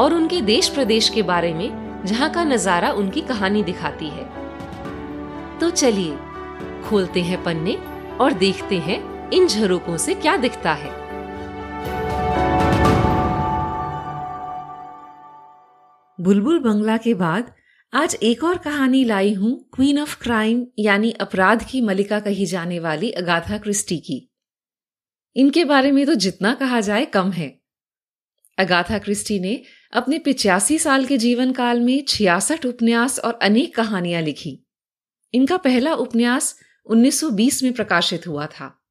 और उनके देश प्रदेश के बारे में, जहाँ का नज़ारा उनकी कहानी दिखाती है। तो चलिए, खोलते हैं पन्ने और देखते हैं इन झरोकों से क्या दिखता है। बुलबुल बंगला के बाद, आज एक और कहानी लाई हूँ क्वीन ऑफ़ क्राइम यानी अपराध की मलिका कही जाने वाली अगाथा क्रिस्टी की। इनके बारे में तो जितना कहा जाए कम है। अगाथा क्रिस्टी ने अपने पिचासी साल के जीवन काल में छियासठ उपन्यास और अनेक कहानियाँ लिखी। इनका पहला उपन्यास 1920 में प्रकाशित हुआ था।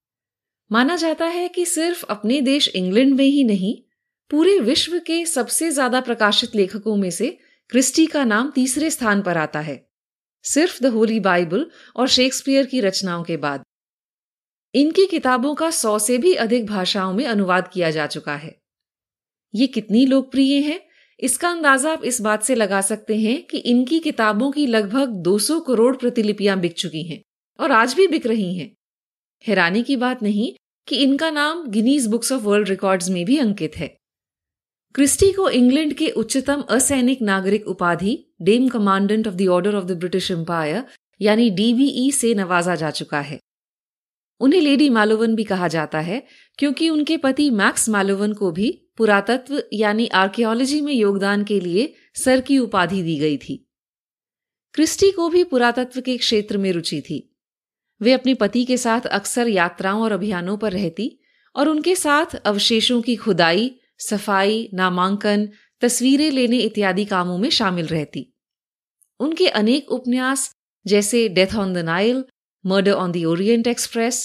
माना जाता है कि सिर्फ़ अपने देश इंग्लैंड में ही नहीं, पूरे विश्व के सबसे ज़्यादा प्रकाशित लेखकों में से क्रिस्टी का नाम तीसरे स्थान पर आता है। सिर्फ़ द होली बाइबल और शेक्सपियर की रचनाओं के बाद। इनकी किताबों का सौ से भी अधिक भाषाओं में अनुवाद किया जा चुका है। ये कितनी लोकप्रिय हैं? इसका अंदाज़ा आप इस बात से लगा सकते हैं कि इनकी किताबों की लगभग 200 करोड़ प्रतिलिपियाँ बिक चुकी हैं और आज भी बिक रही हैं। हैरानी की बात नहीं कि इनका नाम Guinness books of world records में भी अंकित है। क्रिस्टी को इंग्लैंड के उच्चतम असैनिक नागरिक उपाधि, dame commandant of the order of the British empire, यानी डीबीई से नवाजा जा चुका है। उन्हें लेडी मालोवन भी कहा जाता है, क्योंकि उनके पति मैक्स मालोवन को भी पुरातत्व यानी आर्कियोलॉजी में योगदान के लिए सर की उपाधि दी गई थी। क्रिस्टी को भी पुरातत्व के क्षेत्र में रुचि थी। वे अपने पति के साथ अक्सर यात्राओं और अभियानों पर रहती और उनके साथ अवशेषों की खुदाई, सफ़ाई, नामांकन, तस्वीरें लेने इत्यादि कामों में शामिल रहती। उनके अनेक उपन्यास जैसे death on the Nile murder on the Orient express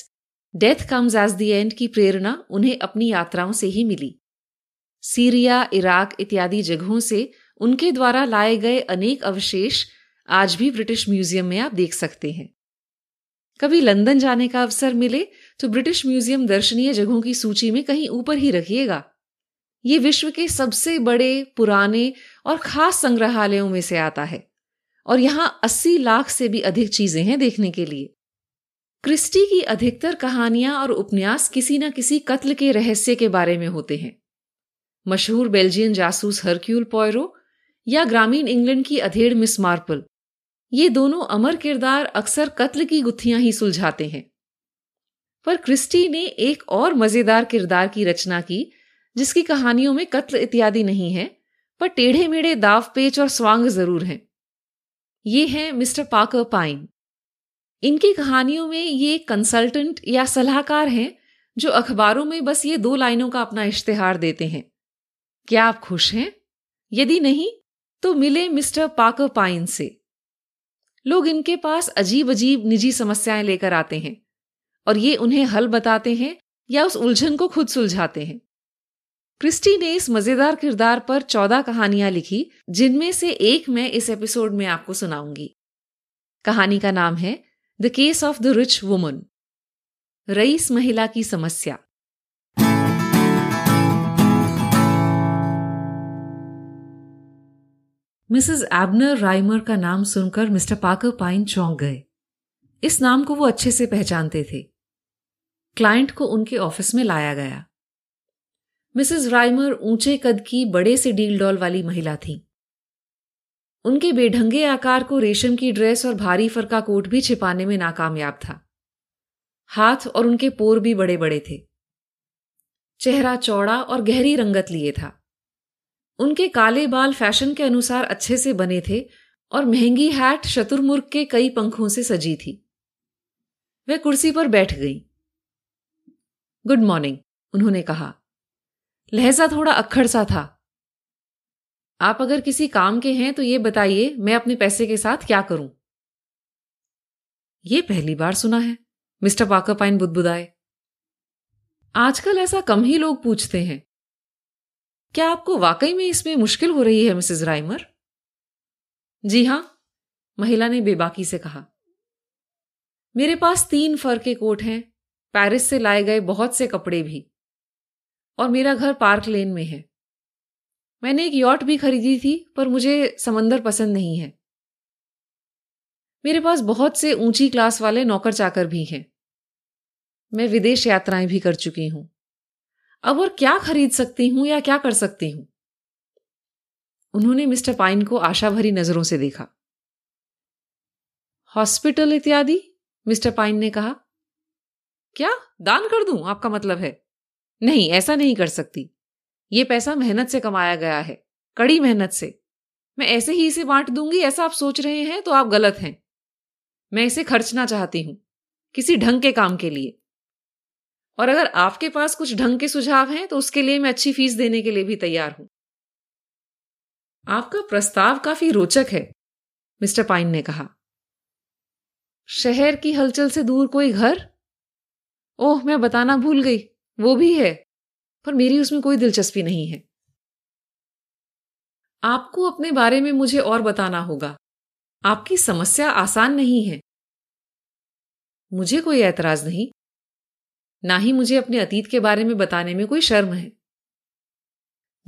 death comes as the end की प्रेरणा उन्हें अपनी यात्राओं से ही मिली। सीरिया, इराक इत्यादि जगहों से उनके द्वारा लाए गए अनेक अवशेष आज भी ब्रिटिश म्यूज़ियम में आप देख सकते हैं। कभी लंदन जाने का अवसर मिले तो ब्रिटिश म्यूज़ियम दर्शनीय जगहों की सूची में कहीं ऊपर ही रखिएगा। ये विश्व के सबसे बड़े, पुराने और खास संग्रहालयों में से आता है और यहाँ 80 लाख से भी अधिक चीज़ें हैं देखने के लिए। क्रिस्टी की अधिकतर कहानियाँ और उपन्यास किसी न किसी कत्ल के रहस्य के बारे में होते हैं। मशहूर बेल्जियन जासूस हरक्यूल पॉयरो या ग्रामीण इंग्लैंड की अधेड़ मिस मार्पल। ये दोनों अमर किरदार अक्सर कत्ल की गुत्थियाँ ही सुलझाते हैं। पर क्रिस्टी ने एक और मज़ेदार किरदार की रचना की, जिसकी कहानियों में कत्ल इत्यादि नहीं है, पर टेढ़े मेढ़े दाव पेच और स्वांग ज़रूर हैं। ये हैं मिस्टर पाकर पाइन। इनकी कहानियों में ये कंसल्टेंट या सलाहकार हैं, जो अखबारों में बस ये दो लाइनों का अपना इश्तेहार देते हैं। क्या आप खुश हैं? यदि नहीं तो मिले मिस्टर पाकर पाइन से। लोग इनके पास अजीब अजीब निजी समस्याएँ लेकर आते हैं और ये उन्हें हल बताते हैं या उस उलझन को खुद सुलझाते हैं। क्रिस्टी ने इस मज़ेदार किरदार पर चौदह कहानियाँ लिखी, जिनमें से एक मैं इस एपिसोड में आपको सुनाऊँगी। कहानी का नाम है the case of the rich woman, rice महिला की समस्या। मिसेस एबनर राइमर का नाम सुनकर मिस्टर पाकर पाइन चौंक गए। इस नाम को वो अच्छे से पहचानते थे। क्लाइंट को उनके ऑफ़िस में लाया गया। मिसेस राइमर ऊँचे कद की बड़े से डील डॉल वाली महिला थी। उनके बेढंगे आकार को रेशम की ड्रेस और भारी फरका कोट भी छिपाने में नाकामयाब था। हाथ और उनके पोर भी बड़े बड़े थे। चेहरा चौड़ा और गहरी रंगत लिए था। उनके काले बाल फ़ैशन के अनुसार अच्छे से बने थे और महँगी हैट शतुरमुर्ग के कई पंखों से सजी थी। वह कुर्सी पर बैठ गई। गुड मॉर्निंग, उन्होंने कहा। लहजा थोड़ा अक्खड़ सा था। आप अगर किसी काम के हैं तो ये बताइए, मैं अपने पैसे के साथ क्या करूँ? ये पहली बार सुना है, मिस्टर पाकर पाइन बुदबुदाए। आजकल ऐसा कम ही लोग पूछते हैं। क्या आपको वाकई में इसमें मुश्किल हो रही है, मिसेस राइमर? जी हाँ, महिला ने बेबाकी से कहा। मेरे पास तीन फर के कोट हैं, पेरिस से लाए गए बहुत से कपड़े भी, और मेरा घर पार्क लेन में है। मैंने एक यॉट भी खरीदी थी, पर मुझे समंदर पसंद नहीं है। मेरे पास बहुत से ऊँची क्लास वाले नौकर चाकर भी हैं। मैं विदेश यात्राएँ भी कर चुकी हूँ। अब और क्या खरीद सकती हूँ या क्या कर सकती हूँ? उन्होंने मिस्टर पाइन को आशा भरी नज़रों से देखा। हॉस्पिटल इत्यादि? मिस्टर पाइन ने कहा। क्या? दान कर दूँ? आपका मतलब है। नहीं, ऐसा नहीं कर सकती। ये पैसा मेहनत से कमाया गया है। कड़ी मेहनत से। मैं ऐसे ही इसे बांट दूँगी, ऐसा आप सोच रहे हैं तो आप गलत हैं। मैं इसे खर्चना चाहती हूँ, किसी ढंग के काम के लिए। और अगर आपके पास कुछ ढंग के सुझाव हैं तो उसके लिए मैं अच्छी फ़ीस देने के लिए भी तैयार हूँ। आपका प्रस्ताव काफ़ी रोचक है, मिस्टर पाइन ने कहा। शहर की हलचल से दूर कोई घर? ओह, मैं बताना भूल गई, वो भी है, पर मेरी उसमें कोई दिलचस्पी नहीं है। आपको अपने बारे में मुझे और बताना होगा। आपकी समस्या आसान नहीं है। मुझे कोई ऐतराज नहीं। ना ही मुझे अपने अतीत के बारे में बताने में कोई शर्म है।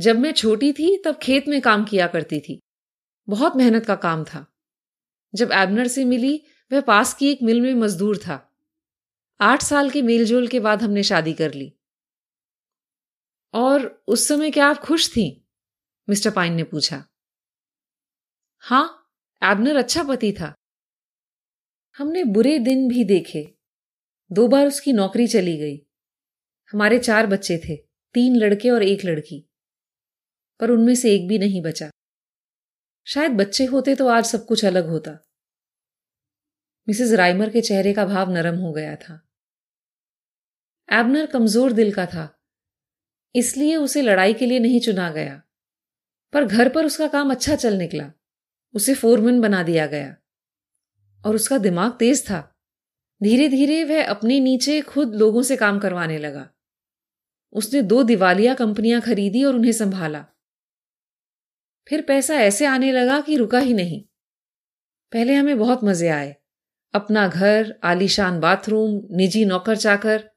जब मैं छोटी थी, तब खेत में काम किया करती थी। बहुत मेहनत का काम था। जब एबनर से मिली, वह पास की एक मिल में मजदूर था। आठ साल के मेलजोल के बाद हमने शादी कर ली। और उस समय क्या आप खुश थी? मिस्टर पाइन ने पूछा। हाँ, एबनर अच्छा पति था। हमने बुरे दिन भी देखे। दो बार उसकी नौकरी चली गई। हमारे चार बच्चे थे, तीन लड़के और एक लड़की। पर उनमें से एक भी नहीं बचा। शायद बच्चे होते तो आज सब कुछ अलग होता। मिसेस राइमर के चेहरे का भाव नरम हो गया था। एबनर कमज़ोर दिल का था, इसलिए उसे लड़ाई के लिए नहीं चुना गया। पर घर पर उसका काम अच्छा चल निकला, उसे फोरमैन बना दिया गया। और उसका दिमाग तेज था। धीरे धीरे वह अपने नीचे खुद लोगों से काम करवाने लगा। उसने दो दिवालिया कंपनियाँ खरीदी और उन्हें संभाला। फिर पैसा ऐसे आने लगा कि रुका ही नहीं। पहले हमें बहुत मज़े आए। अपना घर, आलीशान बाथरूम, निजी नौकर चाकर,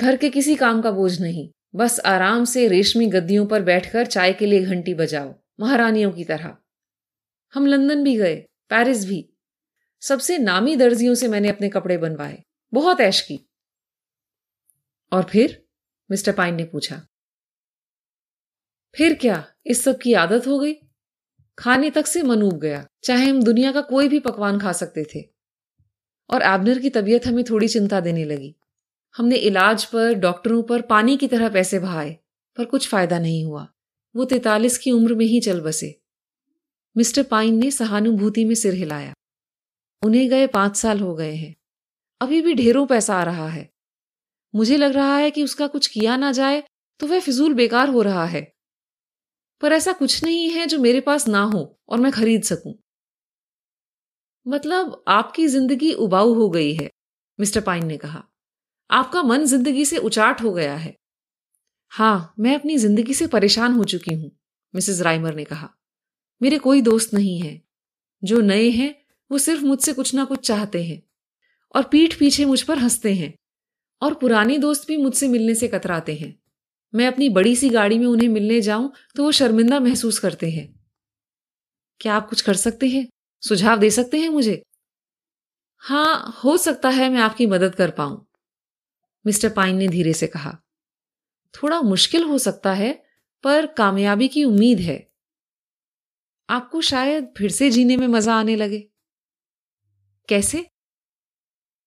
घर के किसी काम का बोझ नहीं। बस आराम से रेशमी गद्दियों पर बैठकर चाय के लिए घंटी बजाओ, महारानियों की तरह। हम लंदन भी गए, पेरिस भी। सबसे नामी दर्जियों से मैंने अपने कपड़े बनवाए। बहुत ऐश की। और फिर मिस्टर पाइन ने पूछा, फिर क्या इस सब की आदत हो गई? खाने तक से मन उब गया। चाहे हम दुनिया का कोई भी पकवान खा सकते थे। और एबनर की तबीयत हमें थोड़ी चिंता देने लगी। हमने इलाज पर, डॉक्टरों पर पानी की तरह पैसे बहाए, पर कुछ फ़ायदा नहीं हुआ। वो तैतालीस की उम्र में ही चल बसे। मिस्टर पाइन ने सहानुभूति में सिर हिलाया। उन्हें गए पाँच साल हो गए हैं। अभी भी ढेरों पैसा आ रहा है। मुझे लग रहा है कि उसका कुछ किया ना जाए तो वह फिजूल बेकार हो रहा है। पर ऐसा कुछ नहीं है जो मेरे पास ना हो और मैं खरीद सकूँ। मतलब आपकी ज़िंदगी उबाऊ हो गई है, मिस्टर पाइन ने कहा। आपका मन ज़िंदगी से उचाट हो गया है। हाँ, मैं अपनी ज़िंदगी से परेशान हो चुकी हूँ, मिसेस राइमर ने कहा। मेरे कोई दोस्त नहीं है। जो नए हैं वो सिर्फ़ मुझसे कुछ ना कुछ चाहते हैं और पीठ पीछे मुझ पर हँसते हैं और पुराने दोस्त भी मुझसे मिलने से कतराते हैं। मैं अपनी बड़ी सी गाड़ी में उन्हें मिलने जाऊँ तो वो शर्मिंदा महसूस करते हैं। क्या आप कुछ कर सकते हैं? सुझाव दे सकते हैं मुझे? हाँ, हो सकता है मैं आपकी मदद कर पाऊँ, मिस्टर पाइन ने धीरे से कहा। थोड़ा मुश्किल हो सकता है, पर कामयाबी की उम्मीद है। आपको शायद फिर से जीने में मज़ा आने लगे। कैसे?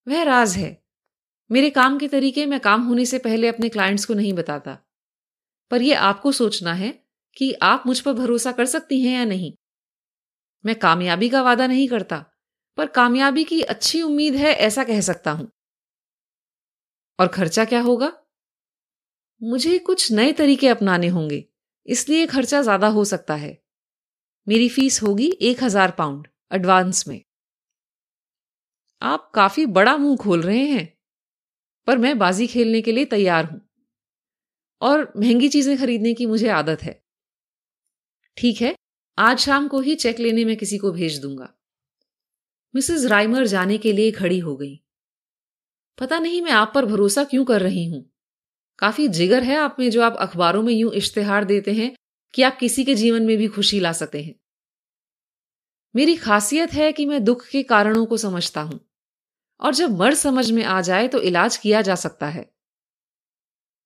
वह राज है। मेरे काम के तरीके मैं काम होने से पहले अपने क्लाइंट्स को नहीं बताता। पर यह आपको सोचना है कि आप मुझ पर भरोसा कर सकती हैं या नहीं। मैं कामयाबी का वादा नहीं करता, पर कामयाबी की अच्छी उम्मीद है ऐसा कह सकता हूँ। और खर्चा क्या होगा? मुझे कुछ नए तरीके अपनाने होंगे, इसलिए खर्चा ज़्यादा हो सकता है। मेरी फ़ीस होगी एक हज़ार पाउंड एडवांस में। आप काफ़ी बड़ा मुँह खोल रहे हैं, पर मैं बाजी खेलने के लिए तैयार हूँ। और महँगी चीज़ें खरीदने की मुझे आदत है। ठीक है, आज शाम को ही चेक लेने में किसी को भेज दूँगा। मिसेस राइमर जाने के लिए खड़ी हो गई। पता नहीं मैं आप पर भरोसा क्यों कर रही हूँ। काफ़ी जिगर है आप में जो आप अखबारों में यूँ इश्तेहार देते हैं कि आप किसी के जीवन में भी खुशी ला सकते हैं। मेरी खासियत है कि मैं दुख के कारणों को समझता हूँ। और जब मर्द समझ में आ जाए तो इलाज किया जा सकता है।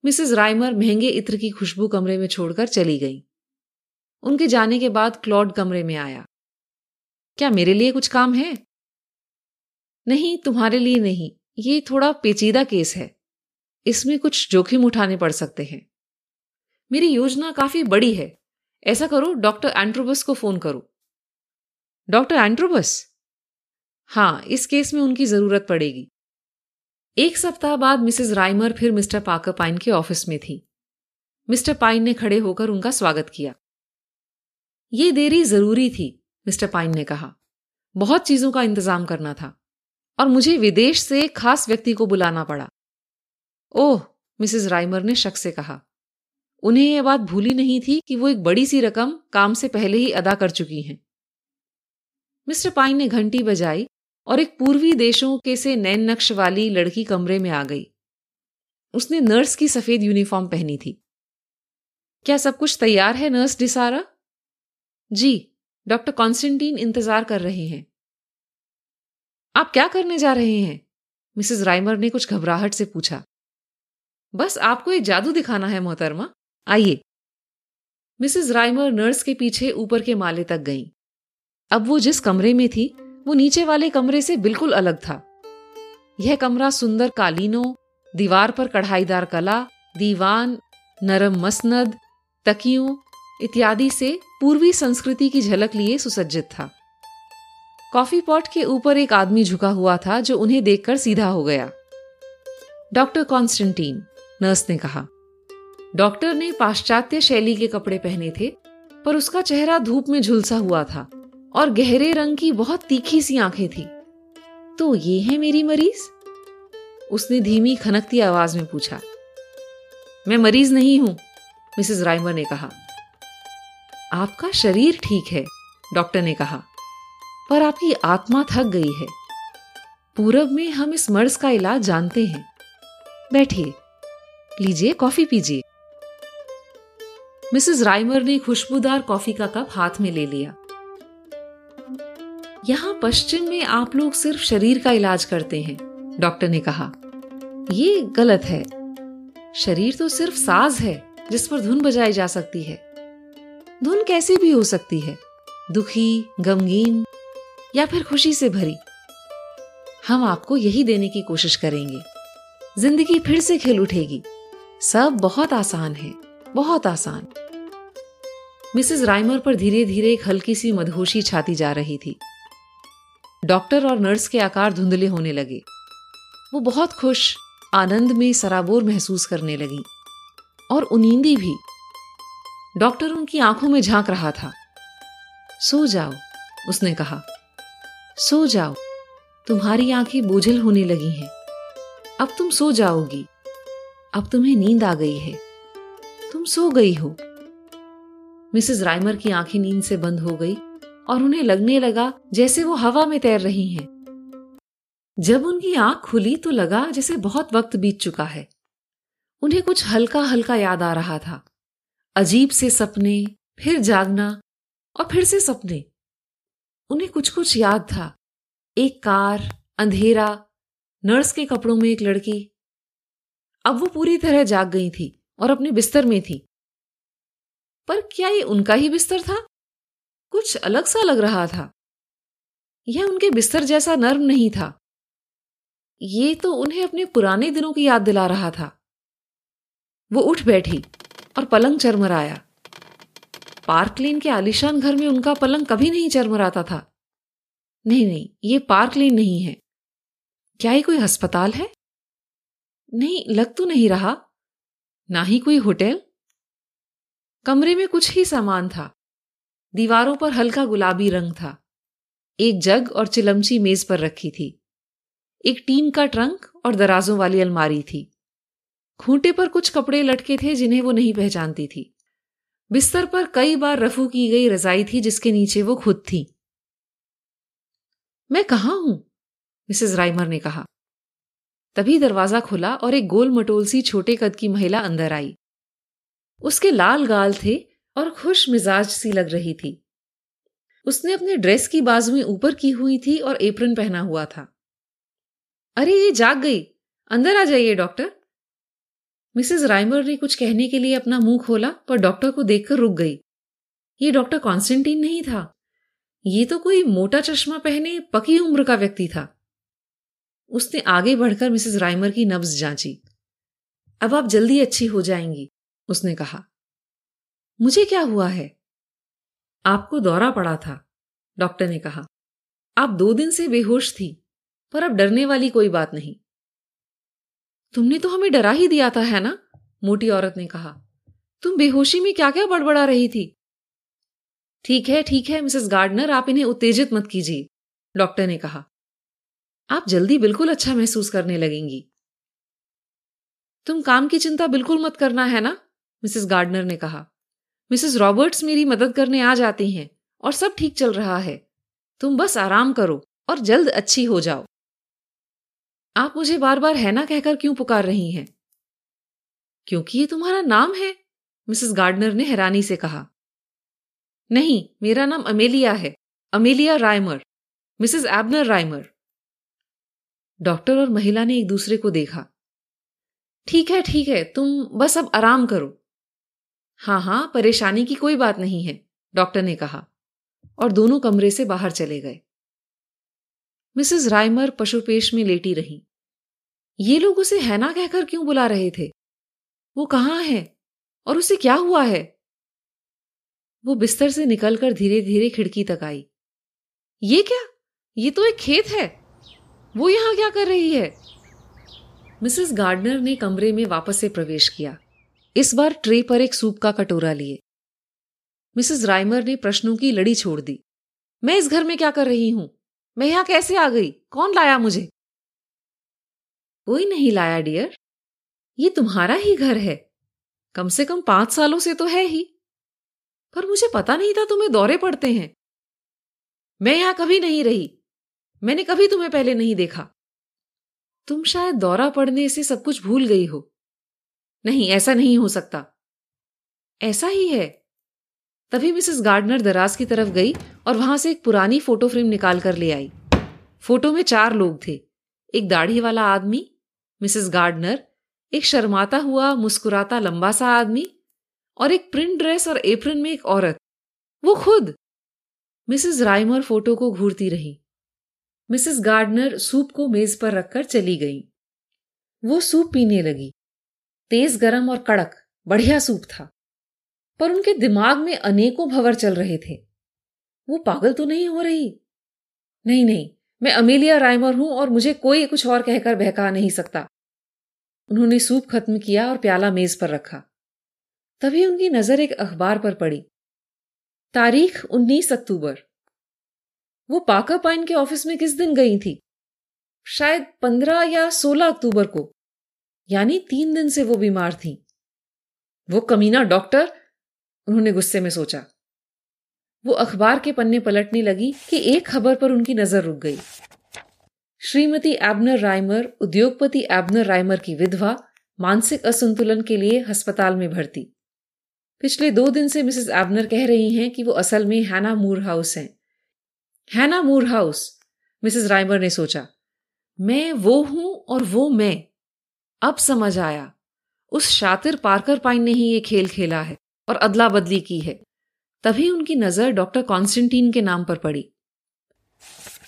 मिसेस राइमर महँगे इत्र की खुशबू कमरे में छोड़कर चली गई। उनके जाने के बाद क्लॉड कमरे में आया। क्या मेरे लिए कुछ काम है? नहीं, तुम्हारे लिए नहीं। ये थोड़ा पेचीदा केस है। इसमें कुछ जोखिम उठाने पड़ सकते हैं। मेरी योजना काफ़ी बड़ी है। ऐसा करो, डॉक्टर एंट्रोबस को फ़ोन करो। डॉक्टर एंट्रोबस हाँ, इस केस में उनकी ज़रूरत पड़ेगी। एक सप्ताह बाद मिसेस राइमर फिर मिस्टर पाकर पाइन के ऑफ़िस में थी। मिस्टर पाइन ने खड़े होकर उनका स्वागत किया। ये देरी ज़रूरी थी, मिस्टर पाइन ने कहा। बहुत चीज़ों का इंतज़ाम करना था, और मुझे विदेश से एक खास व्यक्ति को बुलाना पड़ा। ओह, मिसेस राइमर ने शक से कहा। उन्हें यह बात भूली नहीं थी कि वो एक बड़ी सी रकम काम से पहले ही अदा कर चुकी हैं। मिस्टर पाइन ने घंटी बजाई और एक पूर्वी देशों के से नैन नक्श वाली लड़की कमरे में आ गई। उसने नर्स की सफ़ेद यूनिफॉर्म पहनी थी। क्या सब कुछ तैयार है नर्स डिसारा? जी, डॉक्टर कॉन्स्टेंटीन इंतज़ार कर रहे हैं। आप क्या करने जा रहे हैं? मिसेस राइमर ने कुछ घबराहट से पूछा। बस आपको एक जादू दिखाना है, मोहतरमा। आइए। मिसेस राइमर नर्स के पीछे ऊपर के माले तक गईं। अब वो जिस कमरे में थी वो नीचे वाले कमरे से बिल्कुल अलग था। यह कमरा सुंदर कालीनों, दीवार पर कढ़ाईदार कला, दीवान, नरम मसनद, तकियों इत्यादि से पूर्वी संस्कृति की झलक लिए सुसज्जित था। कॉफ़ी पॉट के ऊपर एक आदमी झुका हुआ था जो उन्हें देखकर सीधा हो गया। डॉक्टर कॉन्स्टेंटीन, नर्स ने कहा, डॉक्टर ने पाश्चात्य शैली के कपड़े पहने थे, पर उसका चेहरा धूप में झुलसा हुआ था। और गहरे रंग की बहुत तीखी सी आँखें थी। तो ये है मेरी मरीज़? उसने धीमी खनकती आवाज़ में पूछा। मैं मरीज़ नहीं हूँ, मिसेस राइमर ने कहा। आपका शरीर ठीक है, डॉक्टर ने कहा। पर आपकी आत्मा थक गई है। पूरब में हम इस मर्ज का इलाज जानते हैं। बैठिए, लीजिए कॉफ़ी पीजिए। मिसेस राइमर ने खुशबूदार कॉफ़ी का कप हाथ में ले लिया। यहाँ पश्चिम में आप लोग सिर्फ़ शरीर का इलाज करते हैं, डॉक्टर ने कहा। ये गलत है। शरीर तो सिर्फ़ साज है, जिस पर धुन बजाई जा सकती है। धुन कैसी भी हो सकती है, दुखी, गमगीन, या फिर खुशी से भरी। हम आपको यही देने की कोशिश करेंगे। ज़िंदगी फिर से खिल उठेगी। सब बहुत आसान है, बहुत आसान। मिसेस राइमर पर धीरे धीरे एक हल्की सी मदहोशी छाती जा रही थी। डॉक्टर और नर्स के आकार धुंधले होने लगे। वो बहुत खुश, आनंद में सराबोर महसूस करने लगी। और उनींदी भी। डॉक्टर उनकी आँखों में झाँक रहा था। सो जाओ, उसने कहा। सो जाओ, तुम्हारी आँखें बोझल होने लगी हैं। अब तुम सो जाओगी। अब तुम्हें नींद आ गई है। तुम सो गई हो। मिसेस राइमर की आँखें नींद से बंद हो गई। और उन्हें लगने लगा जैसे वो हवा में तैर रही हैं। जब उनकी आँख खुली तो लगा जैसे बहुत वक्त बीत चुका है। उन्हें कुछ हल्का हल्का याद आ रहा था। अजीब से सपने, फिर जागना और फिर से सपने। उन्हें कुछ कुछ याद था। एक कार, अंधेरा, नर्स के कपड़ों में एक लड़की। अब वो पूरी तरह जाग गई थी और अपने बिस्तर में थी। पर क्या ये उनका ही बिस्तर था? कुछ अलग सा लग रहा था। यह उनके बिस्तर जैसा नर्म नहीं था। ये तो उन्हें अपने पुराने दिनों की याद दिला रहा था। वो उठ बैठी और पलंग चरमराया। पार्क लेन के आलिशान घर में उनका पलंग कभी नहीं चरमराता था। नहीं नहीं, ये पार्क लेन नहीं है। क्या ये कोई अस्पताल है? नहीं, लग तो नहीं रहा। ना ही कोई होटल? कमरे में कुछ ही सामान था। दीवारों पर हल्का गुलाबी रंग था। एक जग और चिलमची मेज पर रखी थी। एक टीन का ट्रंक और दराजों वाली अलमारी थी। खूंटे पर कुछ कपड़े लटके थे जिन्हें वो नहीं पहचानती थी। बिस्तर पर कई बार रफू की गई रजाई थी जिसके नीचे वो खुद थी। मैं कहा हूँ? मिसेस राइमर ने कहा। तभी दरवाज़ा खुला और एक गोल मटोल सी छोटे कद की महिला अंदर आई। उसके लाल गाल थे और खुश मिजाज सी लग रही थी। उसने अपने ड्रेस की बाजुएँ ऊपर की हुई थी और एप्रन पहना हुआ था। अरे, ये जाग गई। अंदर आ जाइए, डॉक्टर। मिसेस राइमर ने कुछ कहने के लिए अपना मुँह खोला पर डॉक्टर को देखकर रुक गई। ये डॉक्टर कॉन्स्टेंटीन नहीं था। ये तो कोई मोटा चश्मा पहने, पकी उम्र का व्यक्ति था। उसने आगे बढ़कर मिसेस राइमर की नब्ज जांची। अब आप जल्दी अच्छी हो जाएँगी, उसने कहा। मुझे क्या हुआ है? आपको दौरा पड़ा था, डॉक्टर ने कहा। आप दो दिन से बेहोश थी, पर अब डरने वाली कोई बात नहीं। तुमने तो हमें डरा ही दिया था, है ना? मोटी औरत ने कहा। तुम बेहोशी में क्या क्या बड़बड़ा रही थी? ठीक है ठीक है, मिसेस गार्डनर, आप इन्हें उत्तेजित मत कीजिए, डॉक्टर ने कहा। आप जल्दी बिल्कुल अच्छा महसूस करने लगेंगी। तुम काम की चिंता बिल्कुल मत करना, है ना? मिसेस गार्डनर ने कहा। मिसेस रॉबर्ट्स मेरी मदद करने आ जाती हैं और सब ठीक चल रहा है। तुम बस आराम करो और जल्द अच्छी हो जाओ। आप मुझे बार बार है ना कहकर क्यों पुकार रही हैं? क्योंकि ये तुम्हारा नाम है, मिसेस गार्डनर ने हैरानी से कहा। नहीं, मेरा नाम अमेलिया है, Amelia Rymer Mrs Abner Rymer doctor और महिला ने एक दूसरे को देखा। ठीक है ठीक है, तुम बस अब आराम करो। हाँ हाँ परेशानी की कोई बात नहीं है, डॉक्टर ने कहा। और दोनों कमरे से बाहर चले गए। मिसेस राइमर पशुपेश में लेटी रही। ये लोग उसे हैना कहकर क्यों बुला रहे थे? वो कहाँ है? और उसे क्या हुआ है? वो बिस्तर से निकलकर धीरे धीरे खिड़की तक आई। ये क्या? ये तो एक खेत है। वो यहाँ क्या कर रही है? मिसेस गार्डनर ने कमरे में वापस से प्रवेश किया। इस बार ट्रे पर एक सूप का कटोरा लिए। मिसेस राइमर ने प्रश्नों की लड़ी छोड़ दी। मैं इस घर में क्या कर रही हूँ? मैं यहाँ कैसे आ गई? कौन लाया मुझे? कोई नहीं लाया, डियर। ये तुम्हारा ही घर है। कम से कम पाँच सालों से तो है ही। पर मुझे पता नहीं था तुम्हें दौरे पड़ते हैं। मैं यहाँ कभी नहीं रही। मैंने कभी तुम्हें पहले नहीं देखा। तुम शायद दौरा पड़ने से सब कुछ भूल गई हो। नहीं, ऐसा नहीं हो सकता। ऐसा ही है। तभी मिसेस गार्डनर दराज की तरफ़ गई और वहाँ से एक पुरानी फ़ोटो फ्रेम निकाल कर ले आई। फ़ोटो में चार लोग थे। एक दाढ़ी वाला आदमी, मिसेस गार्डनर, एक शर्माता हुआ, मुस्कुराता लंबा सा आदमी और एक प्रिंट ड्रेस और एप्रन में एक औरत। वो खुद। मिसेस राइमर फ़ोटो को घूरती रही। मिसेस गार्डनर सूप को मेज पर रखकर चली गई। वो सूप पीने लगी। तेज गरम और कड़क, बढ़िया सूप था। पर उनके दिमाग में अनेकों भवर चल रहे थे। वो पागल तो नहीं हो रही? नहीं नहीं, मैं अमेलिया राइमर हूँ और मुझे कोई कुछ और कहकर बहका नहीं सकता। उन्होंने सूप खत्म किया और प्याला मेज पर रखा। तभी उनकी नज़र एक अखबार पर पड़ी। तारीख 19 अक्टूबर। वो पाका पाइन के ऑफ़िस में किस दिन गई थी? शायद पंद्रह या सोलह अक्टूबर को। यानी तीन दिन से वो बीमार थी। वो कमीना डॉक्टर? उन्होंने गुस्से में सोचा। वो अखबार के पन्ने पलटने लगी कि एक खबर पर उनकी नज़र रुक गई। श्रीमती एबनर राइमर, उद्योगपति एबनर राइमर की विधवा, मानसिक असंतुलन के लिए अस्पताल में भर्ती। पिछले दो दिन से मिसेस एबनर कह रही हैं कि वो असल में हैना मूर हाउस हैं। हैना मूर हाउस? मिसेस राइमर ने सोचा। मैं वो हूँ और वो मैं। अब समझ आया, उस शातिर पार्कर पाइन ने ही ये खेल खेला है और अदला बदली की है। तभी उनकी नज़र डॉक्टर कॉन्स्टेंटीन के नाम पर पड़ी।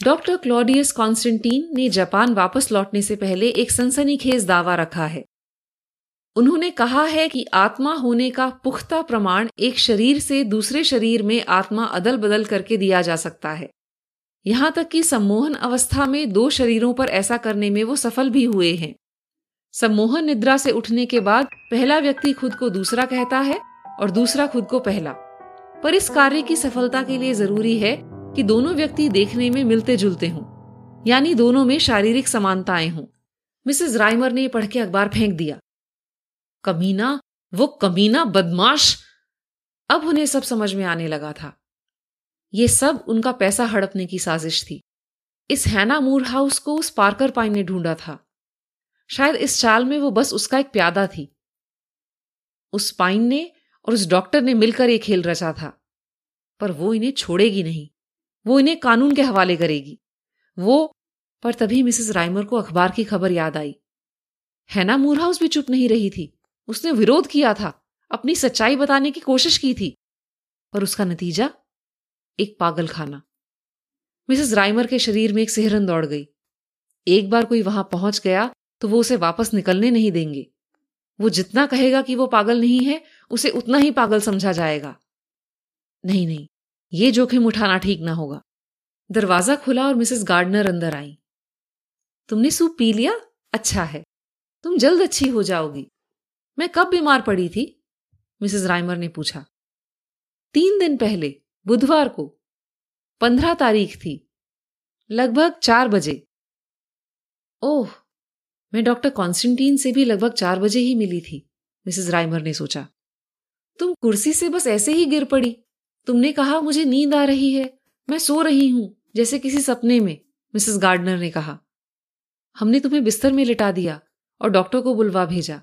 डॉक्टर क्लॉडियस कॉन्स्टेंटीन ने जापान वापस लौटने से पहले एक सनसनीखेज दावा रखा है। उन्होंने कहा है कि आत्मा होने का पुख्ता प्रमाण एक शरीर से दूसरे शरीर में आत्मा अदल बदल करके दिया जा सकता है। यहाँ तक कि सम्मोहन अवस्था में दो शरीरों पर ऐसा करने में वो सफल भी हुए हैं। सम्मोहन निद्रा से उठने के बाद पहला व्यक्ति खुद को दूसरा कहता है और दूसरा खुद को पहला। पर इस कार्य की सफलता के लिए ज़रूरी है कि दोनों व्यक्ति देखने में मिलते जुलते हों, यानी दोनों में शारीरिक समानताएँ हों। मिसेस राइमर ने पढ़ के अखबार फेंक दिया। कमीना, वो कमीना बदमाश! अब उन्हें सब समझ में आने लगा था। ये सब उनका पैसा हड़पने की साजिश थी। इस हैना मूर हाउस को उस पार्कर पाइन ने ढूंढा था। शायद इस चाल में वो बस उसका एक प्यादा थी। उस पाइन ने और उस डॉक्टर ने मिलकर ये खेल रचा था। पर वो इन्हें छोड़ेगी नहीं। वो इन्हें कानून के हवाले करेगी। वो, पर तभी मिसेस राइमर को अखबार की खबर याद आई। हैना मूरहाउस भी चुप नहीं रही थी। उसने विरोध किया था। अपनी सच्चाई बताने की कोशिश की थी। पर उसका नतीजा? एक पागल खाना मिसेस राइमर के शरीर में एक सिहरन दौड़ गई। एक बार कोई वहाँ पहुँच गया तो वो उसे वापस निकलने नहीं देंगे। वो जितना कहेगा कि वो पागल नहीं है, उसे उतना ही पागल समझा जाएगा। नहीं नहीं, ये जोखिम उठाना ठीक ना होगा। दरवाज़ा खुला और मिसेस गार्डनर अंदर आई। तुमने सूप पी लिया? अच्छा है। तुम जल्द अच्छी हो जाओगी। मैं कब बीमार पड़ी थी? मिसेस राइमर ने पूछा। तीन दिन पहले, बुधवार को। पंद्रह तारीख थी। लगभग चार बजे। ओह मैं डॉक्टर कॉन्स्टेंटीन से भी लगभग चार बजे ही मिली थी, मिसेस राइमर ने सोचा। तुम कुर्सी से बस ऐसे ही गिर पड़ी। तुमने कहा, मुझे नींद आ रही है, मैं सो रही हूँ, जैसे किसी सपने में, मिसेस गार्डनर ने कहा। हमने तुम्हें बिस्तर में लिटा दिया और डॉक्टर को बुलवा भेजा।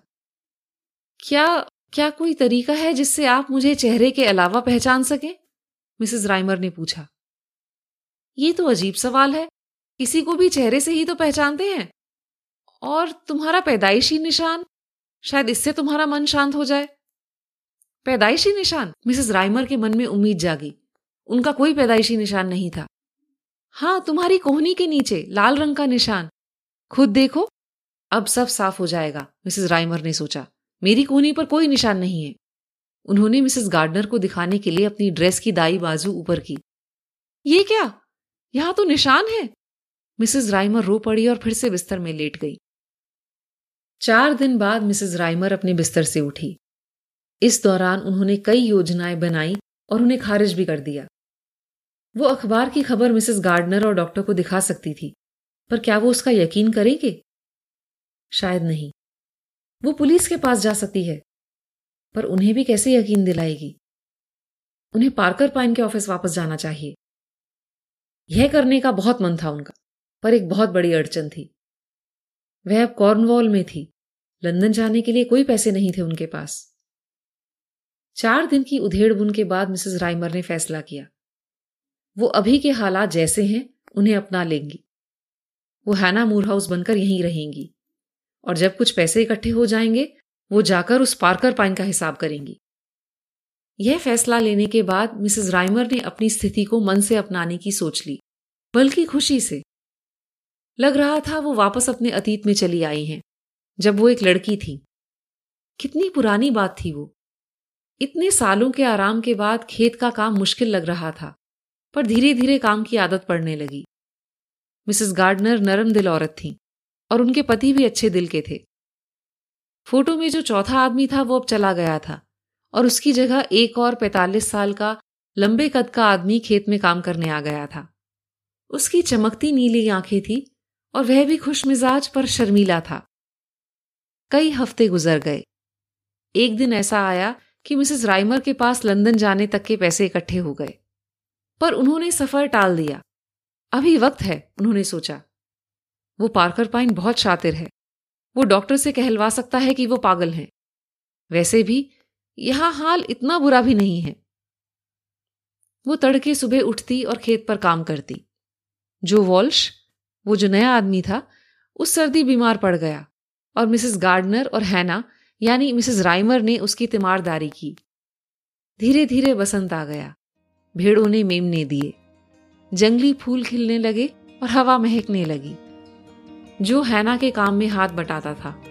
क्या क्या कोई तरीका है जिससे आप मुझे चेहरे के अलावा पहचान सकें? मिसेस राइमर ने पूछा। ये तो अजीब सवाल है। किसी को भी चेहरे से ही तो पहचानते हैं। और तुम्हारा पैदाइशी निशान? शायद इससे तुम्हारा मन शांत हो जाए। पैदाइशी निशान? मिसेस राइमर के मन में उम्मीद जागी। उनका कोई पैदाइशी निशान नहीं था। हाँ तुम्हारी कोहनी के नीचे लाल रंग का निशान। खुद देखो, अब सब साफ़ हो जाएगा, मिसेस राइमर ने सोचा। मेरी कोहनी पर कोई निशान नहीं है। उन्होंने मिसेस गार्डनर को दिखाने के लिए अपनी ड्रेस की दाई बाजू ऊपर की। ये क्या? यहाँ तो निशान है। मिसेस राइमर रो पड़ी और फिर से बिस्तर में लेट गई। चार दिन बाद मिसेस राइमर अपने बिस्तर से उठी। इस दौरान उन्होंने कई योजनाएँ बनाई और उन्हें खारिज भी कर दिया। वो अखबार की खबर मिसेस गार्डनर और डॉक्टर को दिखा सकती थी, पर क्या वो उसका यकीन करेंगे? शायद नहीं। वो पुलिस के पास जा सकती है, पर उन्हें भी कैसे यकीन दिलाएगी? उन्हें पार्कर पाइन के ऑफ़िस वापस जाना चाहिए। यह करने का बहुत मन था उनका, पर एक बहुत बड़ी अड़चन थी। वह अब कॉर्नवॉल में थी। लंदन जाने के लिए कोई पैसे नहीं थे उनके पास। चार दिन की उधेड़ बुन के बाद मिसेस राइमर ने फैसला किया। वो अभी के हालात जैसे हैं, उन्हें अपना लेंगी। वो हैना मूर हाउस बनकर यहीं रहेंगी। और जब कुछ पैसे इकट्ठे हो जाएँगे, वो जाकर उस पार्कर पाइन का हिसाब करेंगी। यह फैसला लेने के बाद मिसेस राइमर ने अपनी स्थिति को मन से अपनाने की सोच ली, बल्कि खुशी से। लग रहा था वो वापस अपने अतीत में चली आई हैं। जब वो एक लड़की थी। कितनी पुरानी बात थी वो। इतने सालों के आराम के बाद खेत का काम मुश्किल लग रहा था, पर धीरे धीरे काम की आदत पड़ने लगी। मिसेस गार्डनर नरम दिल औरत थी और उनके पति भी अच्छे दिल के थे। फ़ोटो में जो चौथा आदमी था वो अब चला गया था और उसकी जगह एक और पैतालीस साल का लंबे कद का आदमी खेत में काम करने आ गया था। उसकी चमकती नीली आँखें थी और वह भी खुश मिजाज पर शर्मीला था। कई हफ़्ते गुजर गए। एक दिन ऐसा आया कि मिसेस राइमर के पास लंदन जाने तक के पैसे इकट्ठे हो गए। पर उन्होंने सफ़र टाल दिया। अभी वक्त है, उन्होंने सोचा। वो पार्कर पाइन बहुत शातिर है। वो डॉक्टर से कहलवा सकता है कि वो पागल हैं। वैसे भी, यहाँ हाल इतना बुरा भी नहीं है। वो तड़के सुबह उठती और खेत पर काम करती। जो वॉल्श, वो जो नया आदमी था, उस सर्दी बीमार पड़ गया। और मिसेस गार्डनर और हैना, यानी मिसेस राइमर ने उसकी तिमारदारी की। धीरे धीरे बसंत आ गया। भेड़ों ने मेमने दिए। जंगली फूल खिलने लगे और हवा महकने लगी। जो हैना के काम में हाथ बटाता था।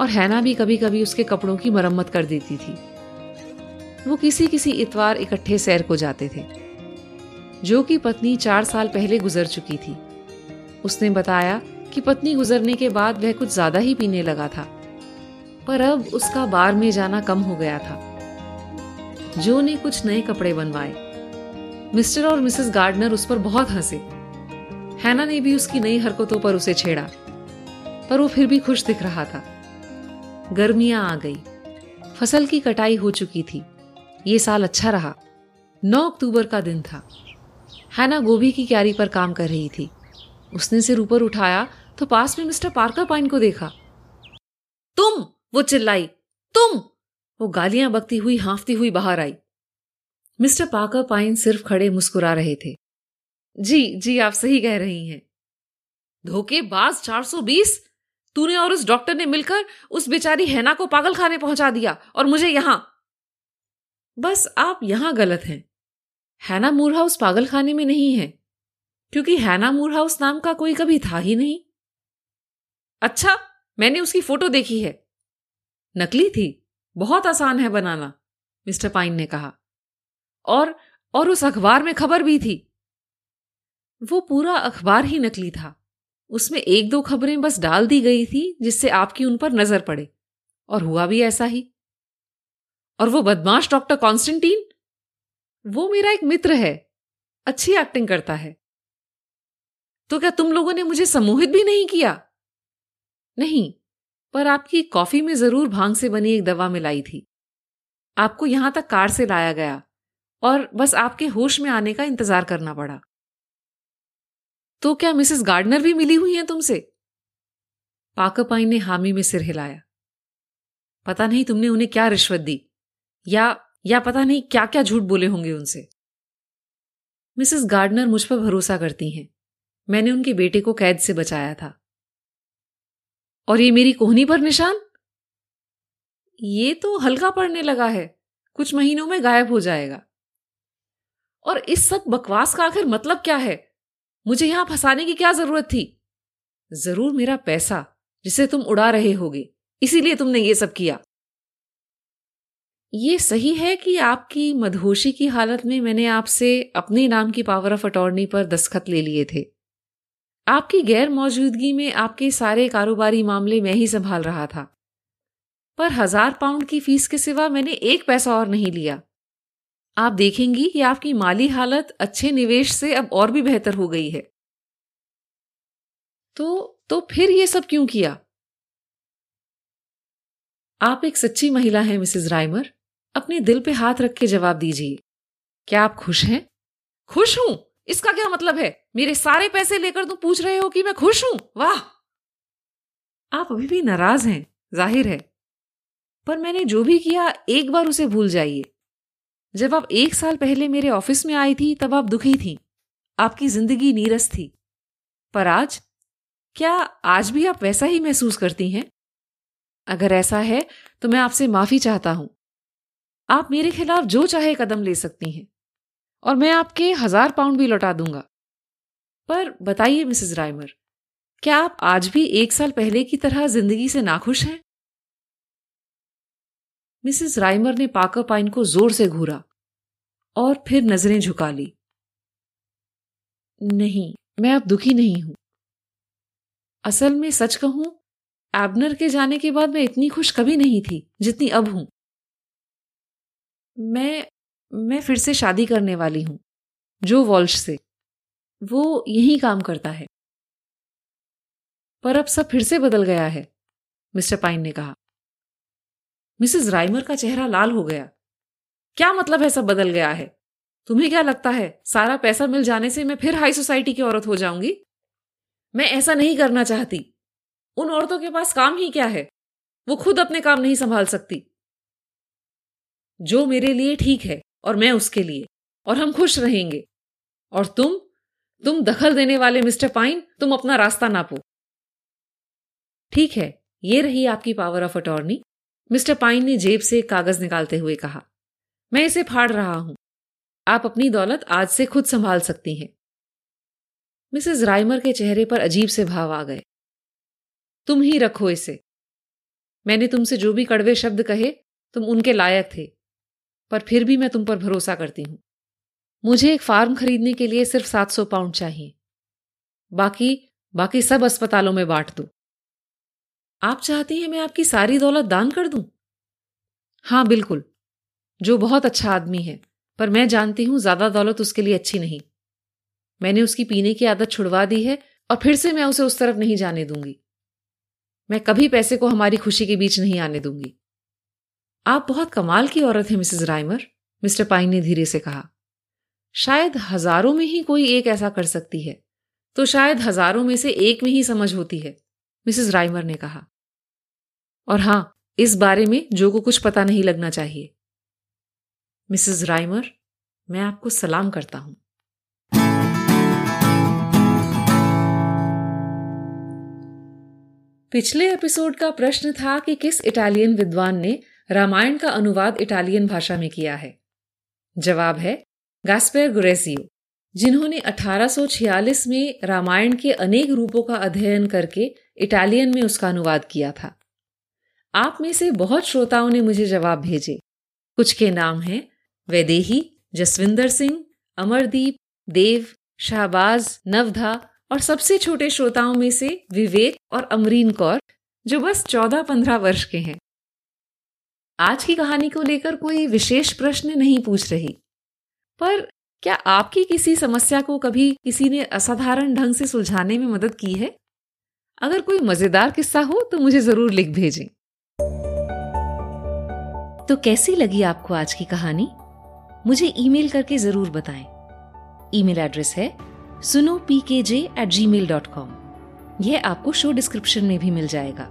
और हैना भी कभी कभी उसके कपड़ों की मरम्मत कर देती थी। वो किसी किसी इतवार इकट्ठे सैर को जाते थे। जो की पत्नी चार साल पहले गुजर चुकी थी। उसने बताया कि पत्नी गुजरने के बाद वह कुछ ज़्यादा ही पीने लगा था। पर अब उसका बार में जाना कम हो गया था। जो ने कुछ नए कपड़े बनवाए। मिस्टर और मिसेस गार्डनर उस पर बहुत हंसे। हैना ने भी उसकी नई हरकतों पर उसे छेड़ा। पर वो फिर भी खुश दिख रहा था। गर्मियाँ आ गई। फ़सल की कटाई हो चुकी थी। ये साल अच्छा रहा। 9 अक्टूबर का दिन था। हैना गोभी की क्यारी पर काम कर रही थी। उसने सिर ऊपर उठाया तो पास में मिस्टर पार्कर पाइन को देखा। तुम, वो चिल्लाई, तुम। वो गालियाँ बकती हुई, हाफती हुई बाहर आई। मिस्टर पार्कर पाइन सिर्फ़ खड़े मुस्कुरा रहे थे। जी जी, आप सही कह रही हैं। धोखेबाज 420 तूने और उस डॉक्टर ने मिलकर उस बेचारी हैना को पागल खाने पहुँचा दिया और मुझे यहाँ। बस आप यहाँ गलत हैं। हैना मूर हाउस पागल खाने में नहीं है, क्योंकि हैना मूर हाउस नाम का कोई कभी था ही नहीं। अच्छा मैंने उसकी फ़ोटो देखी है। नकली थी। बहुत आसान है बनाना, मिस्टर पाइन ने कहा। और और उस अखबार में खबर भी थी। वो पूरा अखबार ही नकली था। उसमें एक दो खबरें बस डाल दी गई थी, जिससे आपकी उन पर नज़र पड़े। और हुआ भी ऐसा ही। और वो बदमाश डॉक्टर कॉन्स्टेंटीन? वो मेरा एक मित्र है। अच्छी एक्टिंग करता है। तो क्या तुम लोगों ने मुझे सम्मोहित भी नहीं किया? नहीं, पर आपकी कॉफ़ी में ज़रूर भाँग से बनी एक दवा मिलाई थी। आपको यहाँ तक कार से लाया गया, और बस आपके होश में आने का इंतज़ार करना पड़ा। तो क्या मिसेस गार्डनर भी मिली हुई हैं तुमसे? पाकपाई ने हामी में सिर हिलाया। पता नहीं तुमने उन्हें क्या रिश्वत दी, या या पता नहीं क्या क्या झूठ बोले होंगे उनसे। मिसेस गार्डनर मुझ पर भरोसा करती हैं। मैंने उनके बेटे को कैद से बचाया था। और ये मेरी कोहनी पर निशान? ये तो हल्का पड़ने लगा है। कुछ महीनों में गायब हो जाएगा। और इस सब बकवास का आखिर मतलब क्या है? मुझे यहाँ फंसाने की क्या ज़रूरत थी? ज़रूर मेरा पैसा, जिसे तुम उड़ा रहे होगे। इसीलिए तुमने ये सब किया। ये सही है कि आपकी मदहोशी की हालत में मैंने आपसे अपने नाम की पावर ऑफ़ अटॉर्नी पर दस्खत ले लिए थे। आपकी गैर मौजूदगी में आपके सारे कारोबारी मामले मैं ही संभाल रहा था। पर हज़ार पाउंड की फ़ीस के सिवा मैंने एक पैसा और नहीं लिया। आप देखेंगी कि आपकी माली हालत अच्छे निवेश से अब और भी बेहतर हो गई है। तो तो फिर ये सब क्यों किया? आप एक सच्ची महिला हैं, मिसेस राइमर। अपने दिल पे हाथ रख के जवाब दीजिए। क्या आप खुश हैं? खुश हूँ! इसका क्या मतलब है? मेरे सारे पैसे लेकर तुम पूछ रहे हो कि मैं खुश हूँ? वाह! आप अभी भी नाराज़ हैं, ज़ाहिर है। पर मैंने जो भी किया, एक बार उसे भूल जाइए। जब आप एक साल पहले मेरे ऑफ़िस में आई थी, तब आप दुखी थी। आपकी ज़िंदगी नीरस थी। पर आज, क्या आज भी आप वैसा ही महसूस करती हैं? अगर ऐसा है तो मैं आपसे माफ़ी चाहता हूँ। आप मेरे खिलाफ जो चाहे कदम ले सकती हैं। और मैं आपके हज़ार पाउंड भी लौटा दूँगा। पर बताइए, मिसेस राइमर, क्या आप आज भी एक साल पहले की तरह ज़िंदगी से नाखुश हैं? मिसेस राइमर ने पाकर पाइन को ज़ोर से घूरा और फिर नज़रें झुका ली। नहीं, मैं अब दुखी नहीं हूँ। असल में सच कहूँ, एबनर के जाने के बाद मैं इतनी खुश कभी नहीं थी जितनी अब हूँ। मैं मैं फिर से शादी करने वाली हूँ, जो वॉल्श से। वो यही काम करता है। पर अब सब फिर से बदल गया है, मिस्टर पाइन ने कहा। मिसेस राइमर का चेहरा लाल हो गया। क्या मतलब है सब बदल गया है? तुम्हें क्या लगता है, सारा पैसा मिल जाने से मैं फिर हाई सोसाइटी की औरत हो जाऊँगी? मैं ऐसा नहीं करना चाहती। उन औरतों के पास काम ही क्या है? वो खुद अपने काम नहीं संभाल सकती। जो मेरे लिए ठीक है और मैं उसके लिए। और हम खुश रहेंगे। और तुम तुम दखल देने वाले मिस्टर पाइन, तुम अपना रास्ता नापो। ठीक है, ये रही आपकी power of attorney mister Pine ने जेब से कागज़ निकालते हुए कहा, मैं इसे फाड़ रहा हूँ। आप अपनी दौलत आज से खुद संभाल सकती हैं मिसेस राइमर के चेहरे पर अजीब से भाव आ गए। तुम ही रखो इसे। मैंने तुमसे जो भी कड़वे शब्द कहे, तुम उनके लायक थे। पर फिर भी मैं तुम पर भरोसा करती हूँ। मुझे एक फार्म खरीदने के लिए सिर्फ़ सात सौ पाउंड चाहिए। बाकी बाकी सब अस्पतालों में बांट दो। आप चाहती हैं मैं आपकी सारी दौलत दान कर दूँ? हाँ, बिल्कुल। जो बहुत अच्छा आदमी है, पर मैं जानती हूँ ज़्यादा दौलत उसके लिए अच्छी नहीं। मैंने उसकी पीने की आदत छुड़वा दी है और फिर से मैं उसे उस तरफ़ नहीं जाने दूँगी। मैं कभी पैसे को हमारी खुशी के बीच नहीं आने दूँगी। आप बहुत कमाल की औरत हैं, मिसेस राइमर, मिस्टर पाइन ने धीरे से कहा। शायद हज़ारों में ही कोई एक ऐसा कर सकती है तो शायद हज़ारों में से एक में ही समझ होती है, मिसेस राइमर ने कहा। और हाँ, इस बारे में जो को कुछ पता नहीं लगना चाहिए। मिसेस राइमर, मैं आपको सलाम करता हूँ। पिछले एपिसोड का प्रश्न था कि किस इटालियन विद्वान ने रामायण का अनुवाद इटालियन भाषा में किया है। जवाब है, गास्पेर गुरेसियो, जिन्होंने 1846 में रामायण के अनेक रूपों का अध्ययन करके इटालियन में उसका अनुवाद किया था। आप में से बहुत श्रोताओं ने मुझे जवाब भेजे। कुछ के नाम हैं, वैदेही, जसविंदर सिंह, अमरदीप, देव, शाहबाज, नवधा और सबसे छोटे श्रोताओं में से विवेक और अमरीन कौर, जो बस चौदह पंद्रह वर्ष के हैं। आज की कहानी को लेकर कोई विशेष प्रश्न नहीं पूछ रही। पर क्या आपकी किसी समस्या को कभी किसी ने असाधारण ढंग से सुलझाने में मदद की है? अगर कोई मज़ेदार किस्सा हो तो मुझे ज़रूर लिख भेजें। तो कैसी लगी आपको आज की कहानी? मुझे ईमेल करके ज़रूर बताएँ। ईमेल एड्रेस है सुनो P K J eight gmail dot com यह आपको शो डिस्क्रिप्शन में भी मिल जाएगा।